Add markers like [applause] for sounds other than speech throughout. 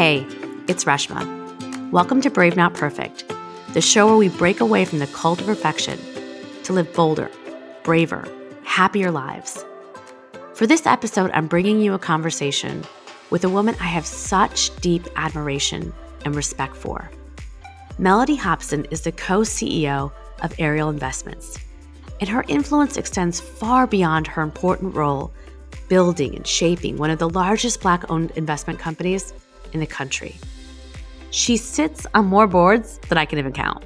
Hey, it's Reshma. Welcome to Brave Not Perfect, the show where we break away from the cult of perfection to live bolder, braver, happier lives. For this episode, I'm bringing you a conversation with a woman I have such deep admiration and respect for. Mellody Hobson is the co CEO of Ariel Investments, and her influence extends far beyond her important role building and shaping one of the largest Black owned investment companies in the country. She sits on more boards than I can even count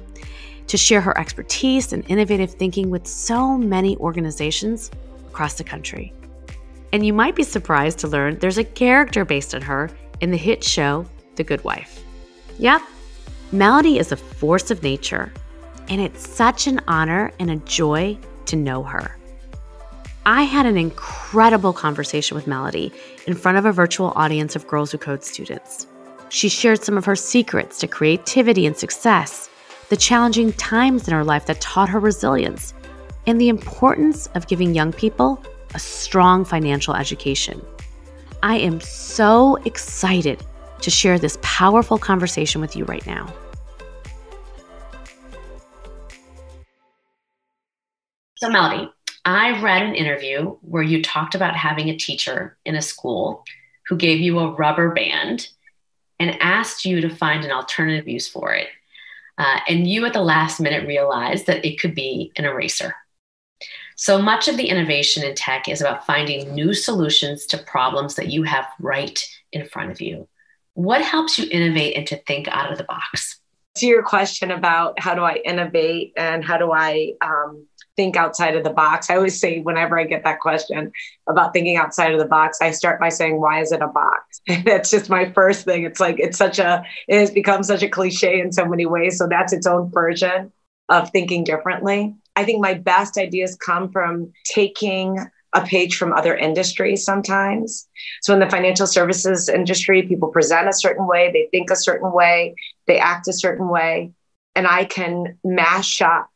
to share her expertise and innovative thinking with so many organizations across the country. And you might be surprised to learn there's a character based on her in the hit show The Good Wife. Yep, Mellody is a force of nature, and it's such an honor and a joy to know her. I had an incredible conversation with Melody in front of a virtual audience of Girls Who Code students. She shared some of her secrets to creativity and success, the challenging times in her life that taught her resilience, and the importance of giving young people a strong financial education. I am so excited to share this powerful conversation with you right now. So, Mellody, I read an interview where you talked about having a teacher in a school who gave you a rubber band and asked you to find an alternative use for it. Uh, and you at the last minute realized that it could be an eraser. So much of the innovation in tech is about finding new solutions to problems that you have right in front of you. What helps you innovate and to think out of the box? To your question about how do I innovate and how do I um, think outside of the box. I always say, whenever I get that question about thinking outside of the box, I start by saying, why is it a box? [laughs] that's just my first thing. It's like, it's such a, it has become such a cliche in so many ways. So that's its own version of thinking differently. I think my best ideas come from taking a page from other industries sometimes. So in the financial services industry, people present a certain way, they think a certain way, they act a certain way. And I can mash up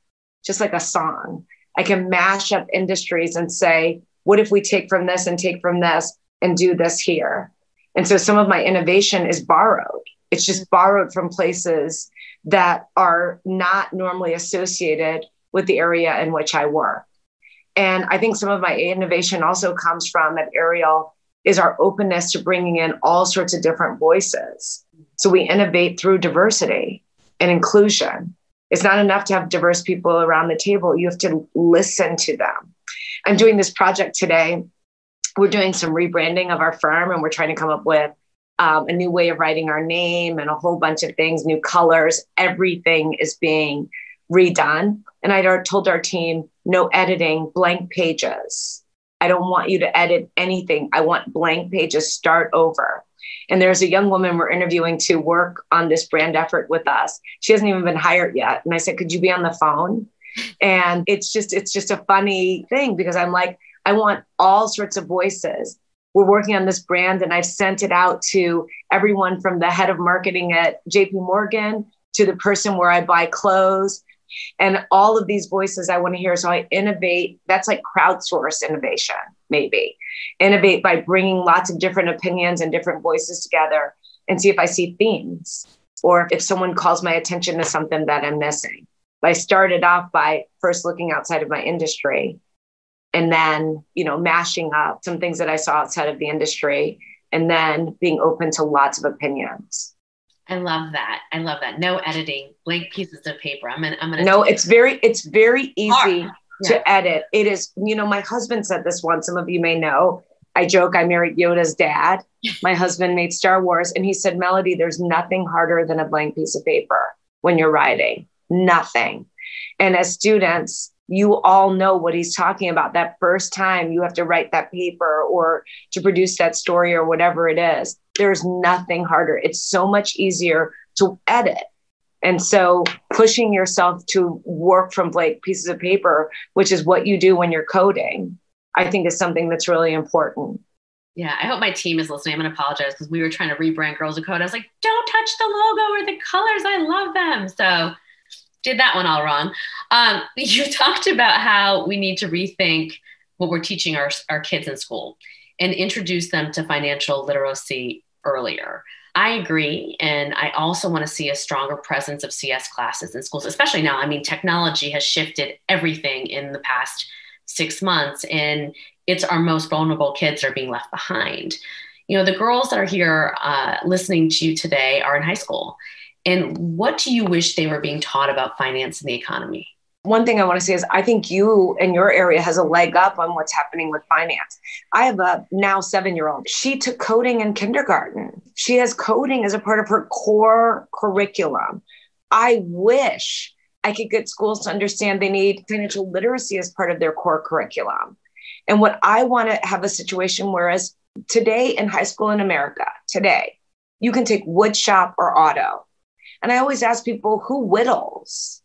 just like a song. I can mash up industries and say, what if we take from this and take from this and do this here? And so some of my innovation is borrowed. It's just borrowed from places that are not normally associated with the area in which I work. And I think some of my innovation also comes from at Ariel is our openness to bringing in all sorts of different voices. So we innovate through diversity and inclusion. It's not enough to have diverse people around the table. You have to listen to them. I'm doing this project today. We're doing some rebranding of our firm and we're trying to come up with um, a new way of writing our name and a whole bunch of things, new colors. Everything is being redone. And I told our team no editing, blank pages. I don't want you to edit anything. I want blank pages, start over. And there's a young woman we're interviewing to work on this brand effort with us. She hasn't even been hired yet. And I said, Could you be on the phone? And it's just, it's just a funny thing because I'm like, I want all sorts of voices. We're working on this brand, and I've sent it out to everyone from the head of marketing at JP Morgan to the person where I buy clothes and all of these voices I want to hear. So I innovate. That's like crowdsource innovation, maybe. Innovate by bringing lots of different opinions and different voices together and see if I see themes or if someone calls my attention to something that I'm missing. I started off by first looking outside of my industry and then, you know, mashing up some things that I saw outside of the industry and then being open to lots of opinions. I love that. I love that. No editing, blank pieces of paper. I'm gonna. I'm gonna. No, it's very. It's very easy yeah. edit. It is. You know, my husband said this once. Some of you may know. I joke. I married Yoda's dad. My husband made Star Wars, and he said, Mellody, there's nothing harder than a blank piece of paper when you're writing. Nothing." And as students, you all know what he's talking about. That first time you have to write that paper or to produce that story or whatever it is there's nothing harder. It's so much easier to edit. And so pushing yourself to work from blank pieces of paper, which is what you do when you're coding, I think is something that's really important. Yeah, I hope my team is listening. I'm going to apologize because we were trying to rebrand Girls Who Code. I was like, don't touch the logo or the colors. I love them. So did that one all wrong. Um, [laughs] you talked about how we need to rethink what we're teaching our, our kids in school and introduce them to financial literacy earlier. I agree. And I also want to see a stronger presence of CS classes in schools, especially now. I mean, technology has shifted everything in the past six months, and it's our most vulnerable kids are being left behind. You know, the girls that are here uh, listening to you today are in high school. And what do you wish they were being taught about finance and the economy? One thing I want to say is I think you and your area has a leg up on what's happening with finance. I have a now seven year old. She took coding in kindergarten. She has coding as a part of her core curriculum. I wish I could get schools to understand they need financial literacy as part of their core curriculum. And what I want to have a situation whereas today in high school in America, today, you can take wood shop or auto. And I always ask people who whittles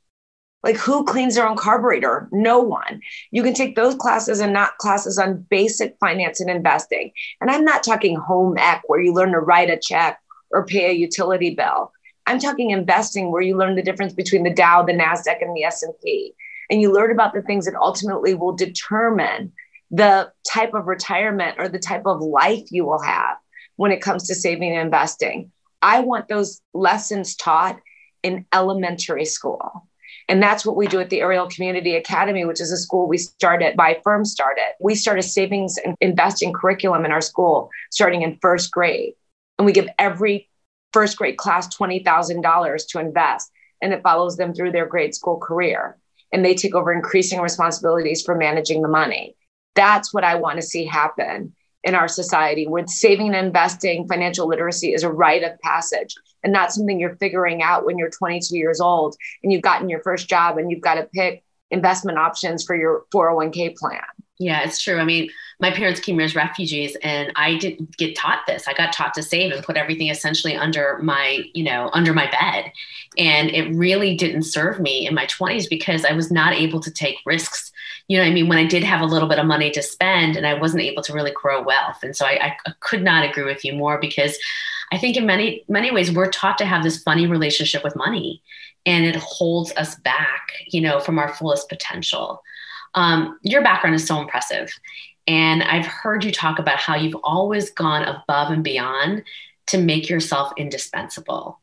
like, who cleans their own carburetor? No one. You can take those classes and not classes on basic finance and investing. And I'm not talking home ec, where you learn to write a check or pay a utility bill. I'm talking investing, where you learn the difference between the Dow, the Nasdaq, and the S&P, and you learn about the things that ultimately will determine the type of retirement or the type of life you will have when it comes to saving and investing. I want those lessons taught in elementary school. And that's what we do at the Ariel Community Academy, which is a school we started by firm started. We start a savings and investing curriculum in our school starting in first grade. And we give every first grade class $20,000 to invest. And it follows them through their grade school career. And they take over increasing responsibilities for managing the money. That's what I want to see happen in our society where saving and investing financial literacy is a rite of passage and not something you're figuring out when you're 22 years old and you've gotten your first job and you've got to pick investment options for your 401k plan. Yeah, it's true. I mean, my parents came here as refugees and I didn't get taught this. I got taught to save and put everything essentially under my, you know, under my bed. And it really didn't serve me in my 20s because I was not able to take risks. You know, I mean, when I did have a little bit of money to spend and I wasn't able to really grow wealth. And so I, I could not agree with you more because I think in many, many ways we're taught to have this funny relationship with money and it holds us back, you know, from our fullest potential. Um, your background is so impressive. And I've heard you talk about how you've always gone above and beyond to make yourself indispensable.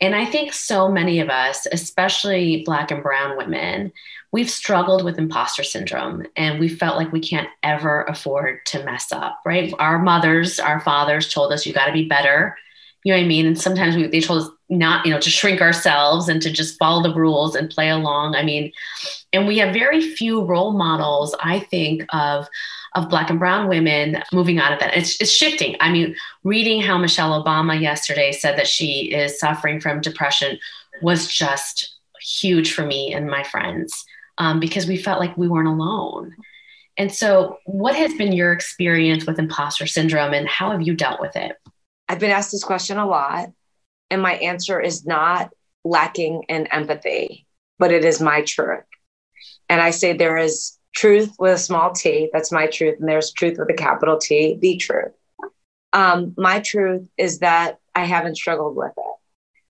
And I think so many of us, especially Black and Brown women, we've struggled with imposter syndrome and we felt like we can't ever afford to mess up, right? Our mothers, our fathers told us, you got to be better. You know what I mean? And sometimes we, they told us not, you know, to shrink ourselves and to just follow the rules and play along. I mean, and we have very few role models, I think, of of black and brown women moving out of that. It's, it's shifting. I mean, reading how Michelle Obama yesterday said that she is suffering from depression was just huge for me and my friends um, because we felt like we weren't alone. And so, what has been your experience with imposter syndrome and how have you dealt with it? I've been asked this question a lot, and my answer is not lacking in empathy, but it is my truth. And I say there is truth with a small t, that's my truth, and there's truth with a capital T, the truth. Um, my truth is that I haven't struggled with it.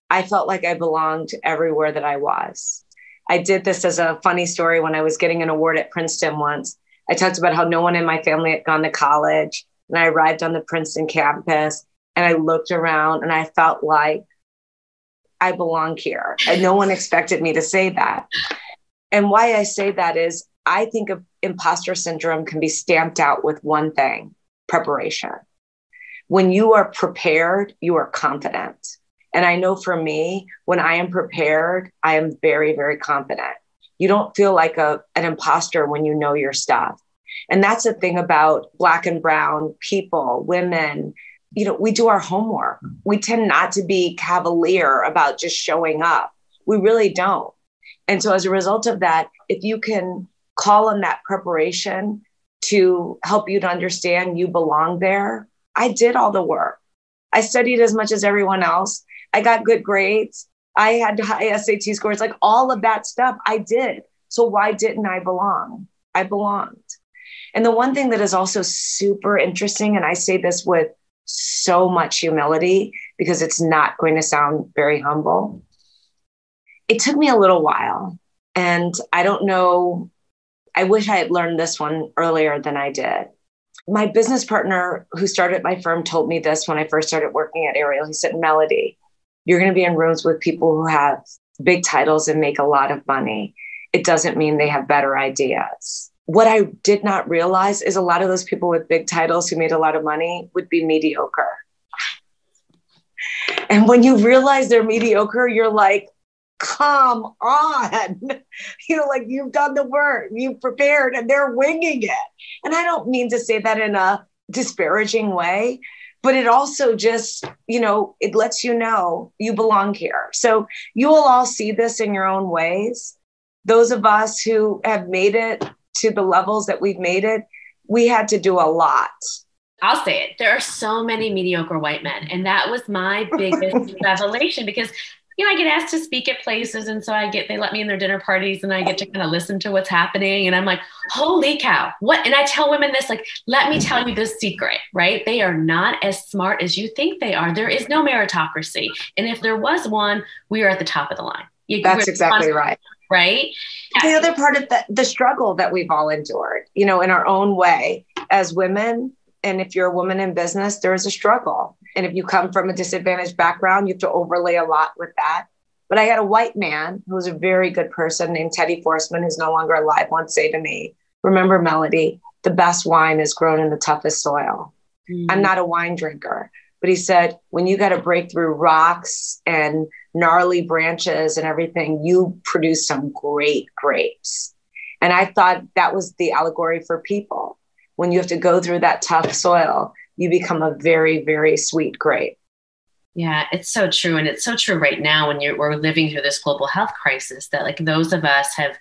I felt like I belonged everywhere that I was. I did this as a funny story when I was getting an award at Princeton once. I talked about how no one in my family had gone to college. And I arrived on the Princeton campus and I looked around and I felt like I belong here. And no one expected me to say that. And why I say that is I think of imposter syndrome can be stamped out with one thing preparation. When you are prepared, you are confident. And I know for me, when I am prepared, I am very, very confident. You don't feel like a, an imposter when you know your stuff. And that's the thing about Black and Brown people, women. You know, we do our homework. We tend not to be cavalier about just showing up. We really don't. And so, as a result of that, if you can call on that preparation to help you to understand you belong there, I did all the work. I studied as much as everyone else. I got good grades. I had high SAT scores, like all of that stuff I did. So why didn't I belong? I belonged. And the one thing that is also super interesting, and I say this with so much humility because it's not going to sound very humble. It took me a little while. And I don't know, I wish I had learned this one earlier than I did. my business partner who started my firm told me this when I first started working at Ariel. He said, Mellody, you're going to be in rooms with people who have big titles and make a lot of money. It doesn't mean they have better ideas. What I did not realize is a lot of those people with big titles who made a lot of money would be mediocre. And when you realize they're mediocre, you're like, come on. [laughs] You know, like you've done the work, you've prepared, and they're winging it. And I don't mean to say that in a disparaging way, but it also just, you know, it lets you know you belong here. So you will all see this in your own ways. Those of us who have made it to the levels that we've made it, we had to do a lot. I'll say it. There are so many mediocre white men. And that was my [laughs] biggest revelation because you know, I get asked to speak at places. And so I get, they let me in their dinner parties and I get to kind of listen to what's happening. And I'm like, holy cow, what? And I tell women this, like, let me tell you the secret, right? They are not as smart as you think they are. There is no meritocracy. And if there was one, we are at the top of the line. You, That's exactly right. Right. The other part of the, the struggle that we've all endured, you know, in our own way as women, and if you're a woman in business, there is a struggle. And if you come from a disadvantaged background, you have to overlay a lot with that. But I had a white man who was a very good person named Teddy Forstmann, who's no longer alive, once say to me, Remember, Mellody, the best wine is grown in the toughest soil. Mm-hmm. I'm not a wine drinker, but he said, when you got to break through rocks and gnarly branches and everything, you produce some great grapes. And I thought that was the allegory for people when you have to go through that tough soil, you become a very, very sweet grape. Yeah, it's so true. And it's so true right now when you're, we're living through this global health crisis that like those of us have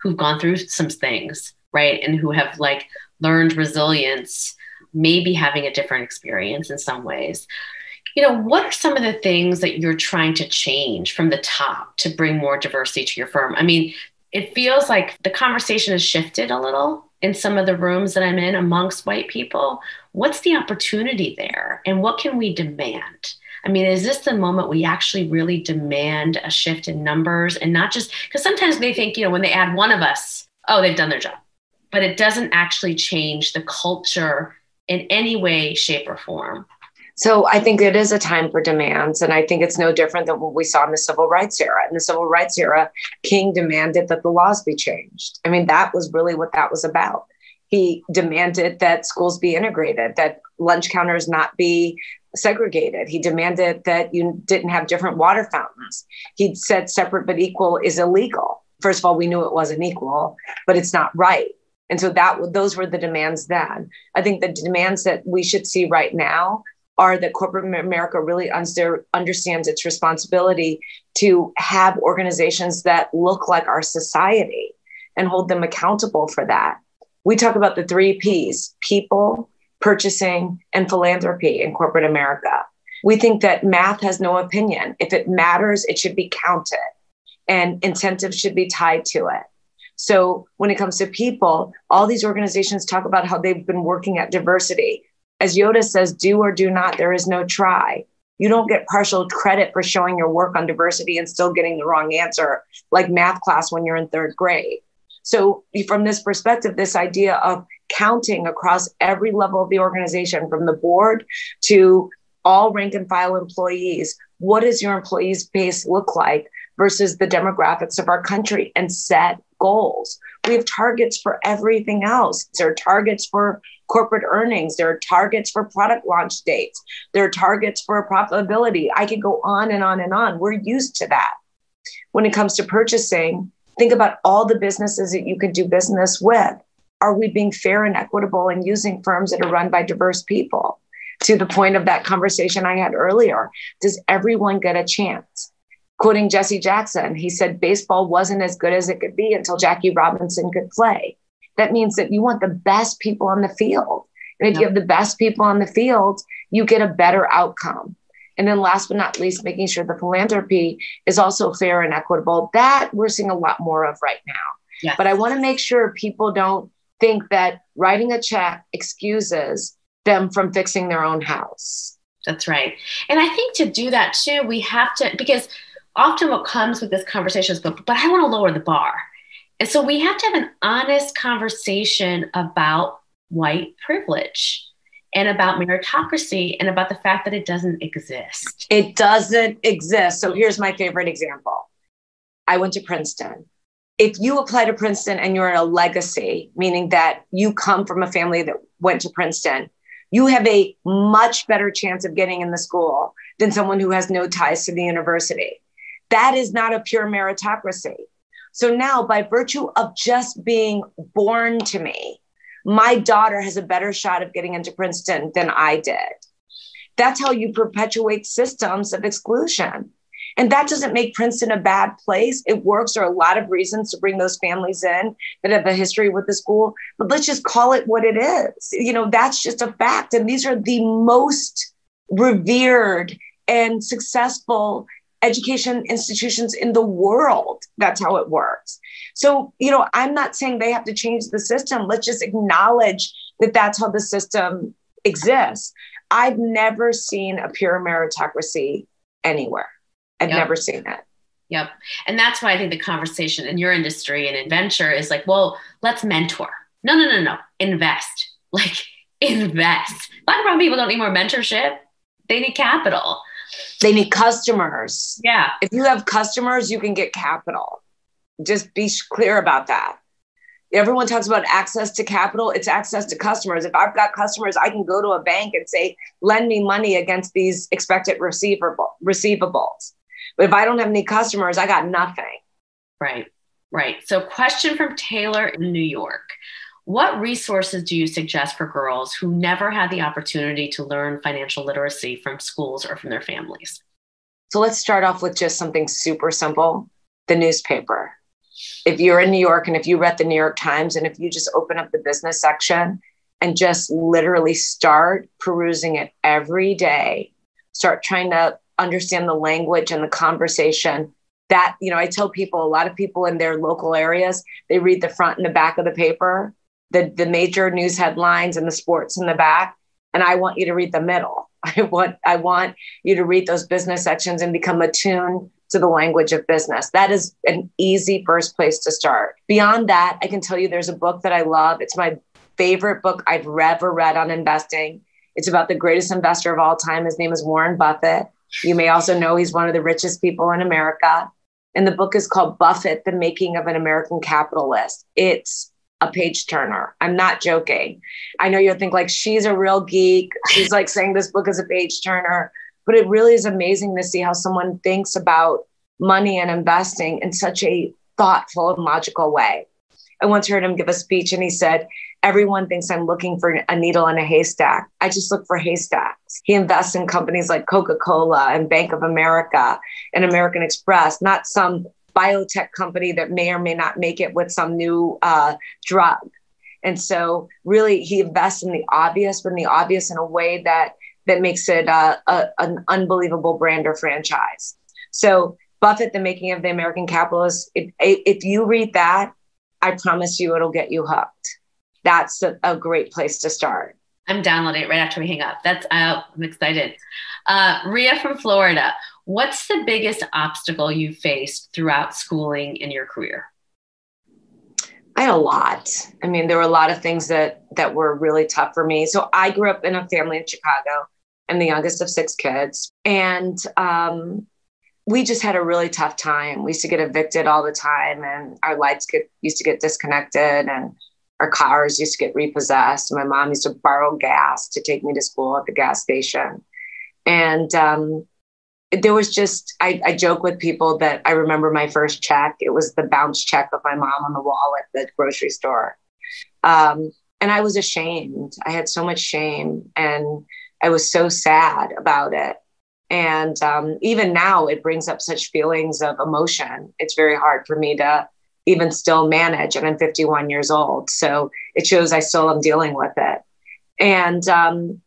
who've gone through some things, right? And who have like learned resilience, maybe having a different experience in some ways. You know, what are some of the things that you're trying to change from the top to bring more diversity to your firm? I mean, it feels like the conversation has shifted a little in some of the rooms that I'm in amongst white people, what's the opportunity there and what can we demand? I mean, is this the moment we actually really demand a shift in numbers and not just because sometimes they think, you know, when they add one of us, oh, they've done their job. But it doesn't actually change the culture in any way, shape, or form. So I think it is a time for demands. And I think it's no different than what we saw in the civil rights era. In the civil rights era, King demanded that the laws be changed. I mean, that was really what that was about. He demanded that schools be integrated, that lunch counters not be segregated. He demanded that you didn't have different water fountains. He said separate but equal is illegal. First of all, we knew it wasn't equal, but it's not right. And so that those were the demands then. I think the demands that we should see right now are that corporate America really under, understands its responsibility to have organizations that look like our society and hold them accountable for that. We talk about the three P's people, purchasing, and philanthropy in corporate America. We think that math has no opinion. If it matters, it should be counted and incentives should be tied to it. So when it comes to people, all these organizations talk about how they've been working at diversity as Yoda says, do or do not, there is no try. You don't get partial credit for showing your work on diversity and still getting the wrong answer, like math class when you're in third grade. So, from this perspective, this idea of counting across every level of the organization, from the board to all rank and file employees, what does your employees base look like versus the demographics of our country and set goals? We have targets for everything else. There are targets for corporate earnings. There are targets for product launch dates. There are targets for profitability. I could go on and on and on. We're used to that. When it comes to purchasing, think about all the businesses that you could do business with. Are we being fair and equitable and using firms that are run by diverse people? To the point of that conversation I had earlier, does everyone get a chance? Quoting Jesse Jackson, he said baseball wasn't as good as it could be until Jackie Robinson could play that means that you want the best people on the field. And if you have the best people on the field, you get a better outcome. And then last but not least, making sure the philanthropy is also fair and equitable. That we're seeing a lot more of right now. Yes. But I want to make sure people don't think that writing a check excuses them from fixing their own house. That's right. And I think to do that too, we have to, because often what comes with this conversation is, but, but I want to lower the bar. And so we have to have an honest conversation about white privilege and about meritocracy and about the fact that it doesn't exist. It doesn't exist. So here's my favorite example I went to Princeton. If you apply to Princeton and you're in a legacy, meaning that you come from a family that went to Princeton, you have a much better chance of getting in the school than someone who has no ties to the university. That is not a pure meritocracy. So now, by virtue of just being born to me, my daughter has a better shot of getting into Princeton than I did. That's how you perpetuate systems of exclusion. And that doesn't make Princeton a bad place. It works. There are a lot of reasons to bring those families in that have a history with the school, but let's just call it what it is. You know, that's just a fact. And these are the most revered and successful education institutions in the world. That's how it works. So, you know, I'm not saying they have to change the system. Let's just acknowledge that that's how the system exists. I've never seen a pure meritocracy anywhere. I've yep. never seen that. Yep. And that's why I think the conversation in your industry and in venture is like, well, let's mentor. No, no, no, no. Invest. [laughs] Like invest. Black and brown people don't need more mentorship. They need capital. They need customers. Yeah. If you have customers, you can get capital. Just be clear about that. Everyone talks about access to capital. It's access to customers. If I've got customers, I can go to a bank and say, lend me money against these expected receivable, receivables. But if I don't have any customers, I got nothing. Right, right. So, question from Taylor in New York What resources do you suggest for girls who never had the opportunity to learn financial literacy from schools or from their families? So, let's start off with just something super simple the newspaper if you're in New York and if you read the New York Times and if you just open up the business section and just literally start perusing it every day, start trying to understand the language and the conversation. That, you know, I tell people, a lot of people in their local areas, they read the front and the back of the paper, the, the major news headlines and the sports in the back. And I want you to read the middle. [laughs] I want I want you to read those business sections and become attuned to the language of business. That is an easy first place to start. Beyond that, I can tell you there's a book that I love. It's my favorite book I've ever read on investing. It's about the greatest investor of all time. His name is Warren Buffett. You may also know he's one of the richest people in America. And the book is called Buffett, The Making of an American Capitalist. It's a page turner. I'm not joking. I know you'll think like she's a real geek. She's like saying this book is a page turner. But it really is amazing to see how someone thinks about money and investing in such a thoughtful and logical way. I once heard him give a speech and he said, Everyone thinks I'm looking for a needle in a haystack. I just look for haystacks. He invests in companies like Coca Cola and Bank of America and American Express, not some biotech company that may or may not make it with some new uh, drug. And so, really, he invests in the obvious, but in the obvious in a way that that makes it uh, a, an unbelievable brand or franchise. So Buffett, The Making of the American Capitalist, if, if you read that, I promise you it'll get you hooked. That's a, a great place to start. I'm downloading it right after we hang up. That's uh, I'm excited. Uh, Ria from Florida, what's the biggest obstacle you faced throughout schooling in your career? I had a lot. I mean, there were a lot of things that that were really tough for me. So I grew up in a family in Chicago. I'm the youngest of six kids, and um, we just had a really tough time. We used to get evicted all the time, and our lights get used to get disconnected, and our cars used to get repossessed. My mom used to borrow gas to take me to school at the gas station, and um, there was just I, I, joke with people that I remember my first check. It was the bounce check of my mom on the wall at the grocery store, um, and I was ashamed. I had so much shame, and I was so sad about it. And um, even now, it brings up such feelings of emotion. It's very hard for me to even still manage, and I'm 51 years old, so it shows I still am dealing with it. And um,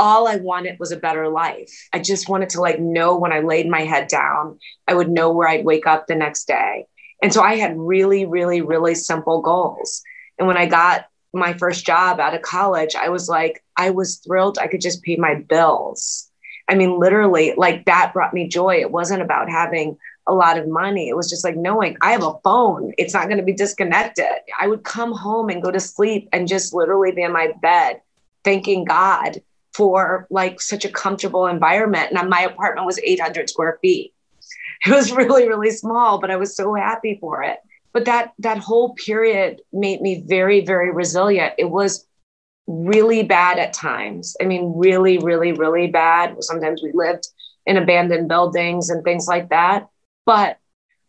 all I wanted was a better life. I just wanted to like know when I laid my head down, I would know where I'd wake up the next day. And so I had really, really, really simple goals. And when I got my first job out of college, I was like, I was thrilled I could just pay my bills. I mean, literally, like that brought me joy. It wasn't about having a lot of money. It was just like knowing I have a phone, it's not going to be disconnected. I would come home and go to sleep and just literally be in my bed thanking God for like such a comfortable environment. And my apartment was 800 square feet. It was really, really small, but I was so happy for it. But that that whole period made me very, very resilient. It was really bad at times. I mean, really, really, really bad. Sometimes we lived in abandoned buildings and things like that. But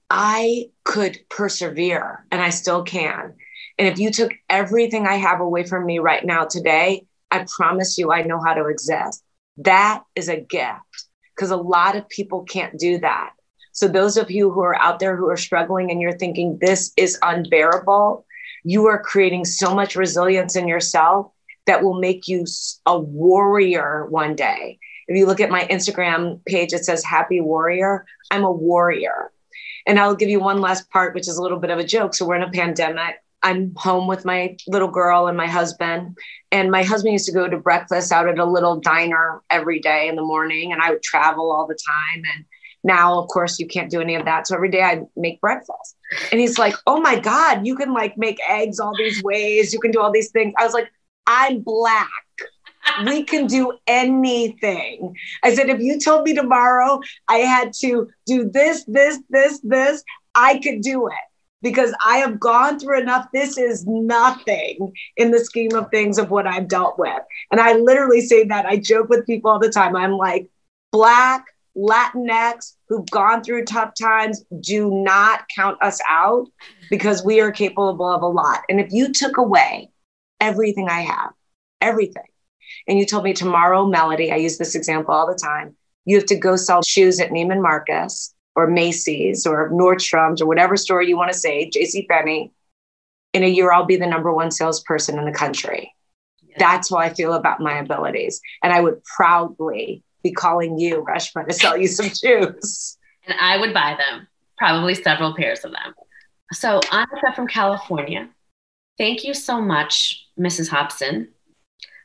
I could persevere and I still can. And if you took everything I have away from me right now today, I promise you, I know how to exist. That is a gift because a lot of people can't do that. So, those of you who are out there who are struggling and you're thinking this is unbearable, you are creating so much resilience in yourself that will make you a warrior one day. If you look at my Instagram page, it says Happy Warrior. I'm a warrior. And I'll give you one last part, which is a little bit of a joke. So, we're in a pandemic. I'm home with my little girl and my husband. And my husband used to go to breakfast out at a little diner every day in the morning, and I would travel all the time. And now, of course, you can't do any of that. So every day I make breakfast. And he's like, Oh my God, you can like make eggs all these ways. You can do all these things. I was like, I'm black. We can do anything. I said, if you told me tomorrow I had to do this, this, this, this, I could do it because I have gone through enough. This is nothing in the scheme of things of what I've dealt with. And I literally say that. I joke with people all the time. I'm like, Black, Latinx who've gone through tough times, do not count us out because we are capable of a lot. And if you took away everything I have, everything, and you told me tomorrow, Mellody, I use this example all the time, you have to go sell shoes at Neiman Marcus or Macy's or Nordstrom's or whatever store you want to say, JC Penney. In a year, I'll be the number one salesperson in the country. That's how I feel about my abilities. And I would proudly be calling you, Reshma, to sell you some [laughs] shoes. And I would buy them, probably several pairs of them. So, Annika from California, thank you so much, Mrs. Hobson,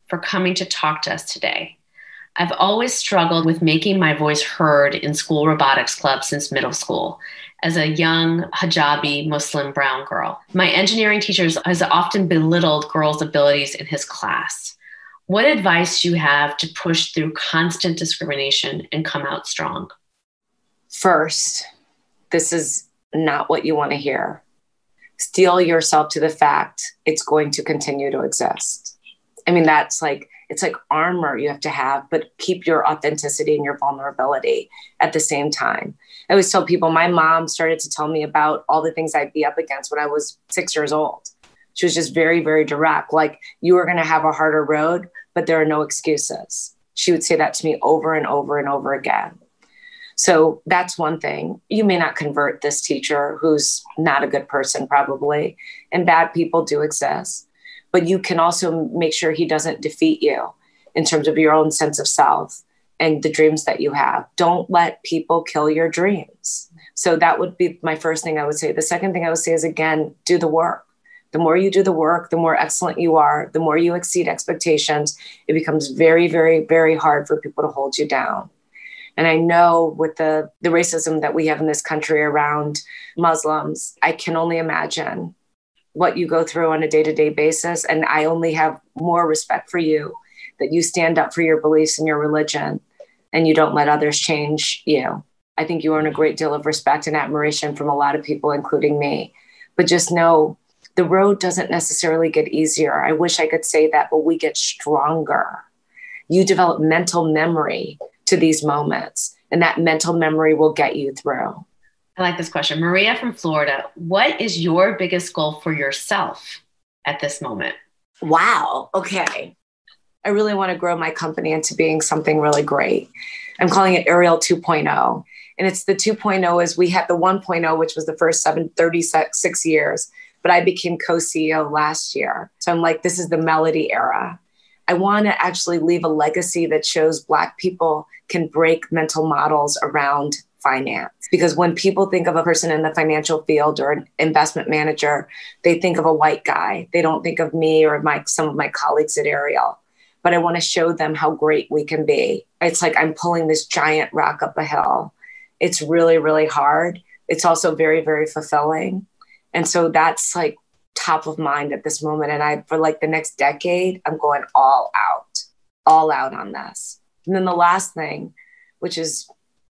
for coming to talk to us today. I've always struggled with making my voice heard in school robotics club since middle school. As a young hijabi Muslim brown girl, my engineering teacher has often belittled girls' abilities in his class. What advice do you have to push through constant discrimination and come out strong? First, this is not what you want to hear. Steel yourself to the fact it's going to continue to exist. I mean, that's like, it's like armor you have to have, but keep your authenticity and your vulnerability at the same time. I always tell people my mom started to tell me about all the things I'd be up against when I was six years old she was just very, very direct. Like, you are going to have a harder road, but there are no excuses. She would say that to me over and over and over again. So that's one thing. You may not convert this teacher who's not a good person, probably, and bad people do exist, but you can also make sure he doesn't defeat you in terms of your own sense of self and the dreams that you have. Don't let people kill your dreams. So that would be my first thing I would say. The second thing I would say is again, do the work the more you do the work, the more excellent you are, the more you exceed expectations, it becomes very, very, very hard for people to hold you down. And I know with the, the racism that we have in this country around Muslims, I can only imagine what you go through on a day to day basis. And I only have more respect for you that you stand up for your beliefs and your religion and you don't let others change you. I think you earn a great deal of respect and admiration from a lot of people, including me. But just know the road doesn't necessarily get easier. I wish I could say that, but we get stronger. You develop mental memory to these moments, and that mental memory will get you through. I like this question. Maria from Florida, what is your biggest goal for yourself at this moment? Wow. Okay. I really want to grow my company into being something really great. I'm calling it Ariel 2.0. And it's the 2.0 is we had the 1.0, which was the first seven, 36 years but I became co CEO last year. So I'm like, this is the melody era. I want to actually leave a legacy that shows Black people can break mental models around finance. Because when people think of a person in the financial field or an investment manager, they think of a white guy. They don't think of me or my some of my colleagues at Ariel. But I want to show them how great we can be. It's like I'm pulling this giant rock up a hill it's really, really hard. It's also very, very fulfilling. And so that's like top of mind at this moment. And I, for like the next decade, I'm going all out, all out on this. And then the last thing, which is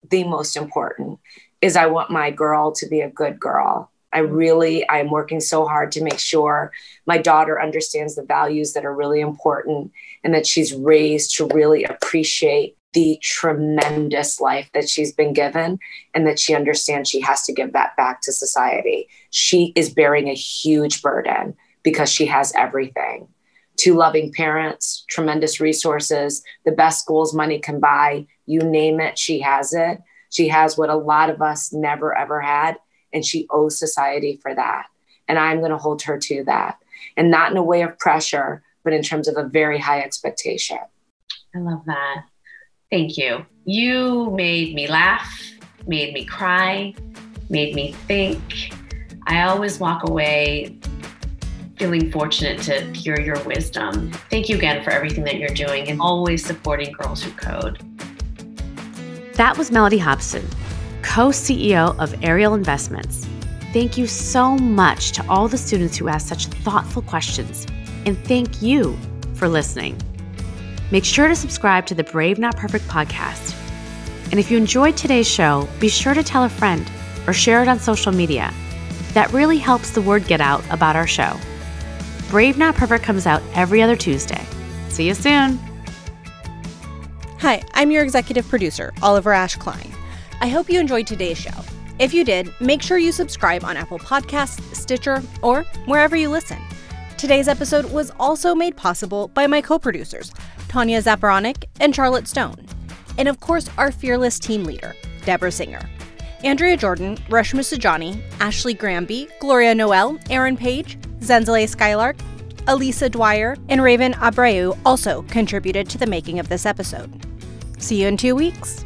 the most important, is I want my girl to be a good girl. I really, I'm working so hard to make sure my daughter understands the values that are really important and that she's raised to really appreciate the tremendous life that she's been given and that she understands she has to give that back to society. She is bearing a huge burden because she has everything. Two loving parents, tremendous resources, the best schools money can buy, you name it, she has it. She has what a lot of us never ever had and she owes society for that. And I'm going to hold her to that. And not in a way of pressure, but in terms of a very high expectation. I love that. Thank you. You made me laugh, made me cry, made me think. I always walk away feeling fortunate to hear your wisdom. Thank you again for everything that you're doing and always supporting Girls Who Code. That was Mellody Hobson, co CEO of Ariel Investments. Thank you so much to all the students who asked such thoughtful questions, and thank you for listening. Make sure to subscribe to the Brave Not Perfect podcast. And if you enjoyed today's show, be sure to tell a friend or share it on social media. That really helps the word get out about our show. Brave Not Perfect comes out every other Tuesday. See you soon. Hi, I'm your executive producer, Oliver Ash Klein. I hope you enjoyed today's show. If you did, make sure you subscribe on Apple Podcasts, Stitcher, or wherever you listen. Today's episode was also made possible by my co producers, Tanya Zaporanic and Charlotte Stone. And of course, our fearless team leader, Deborah Singer. Andrea Jordan, Reshma Saujani, Ashley Granby, Gloria Noel, Aaron Page, Zenzale Skylark, Elisa Dwyer, and Raven Abreu also contributed to the making of this episode. See you in two weeks.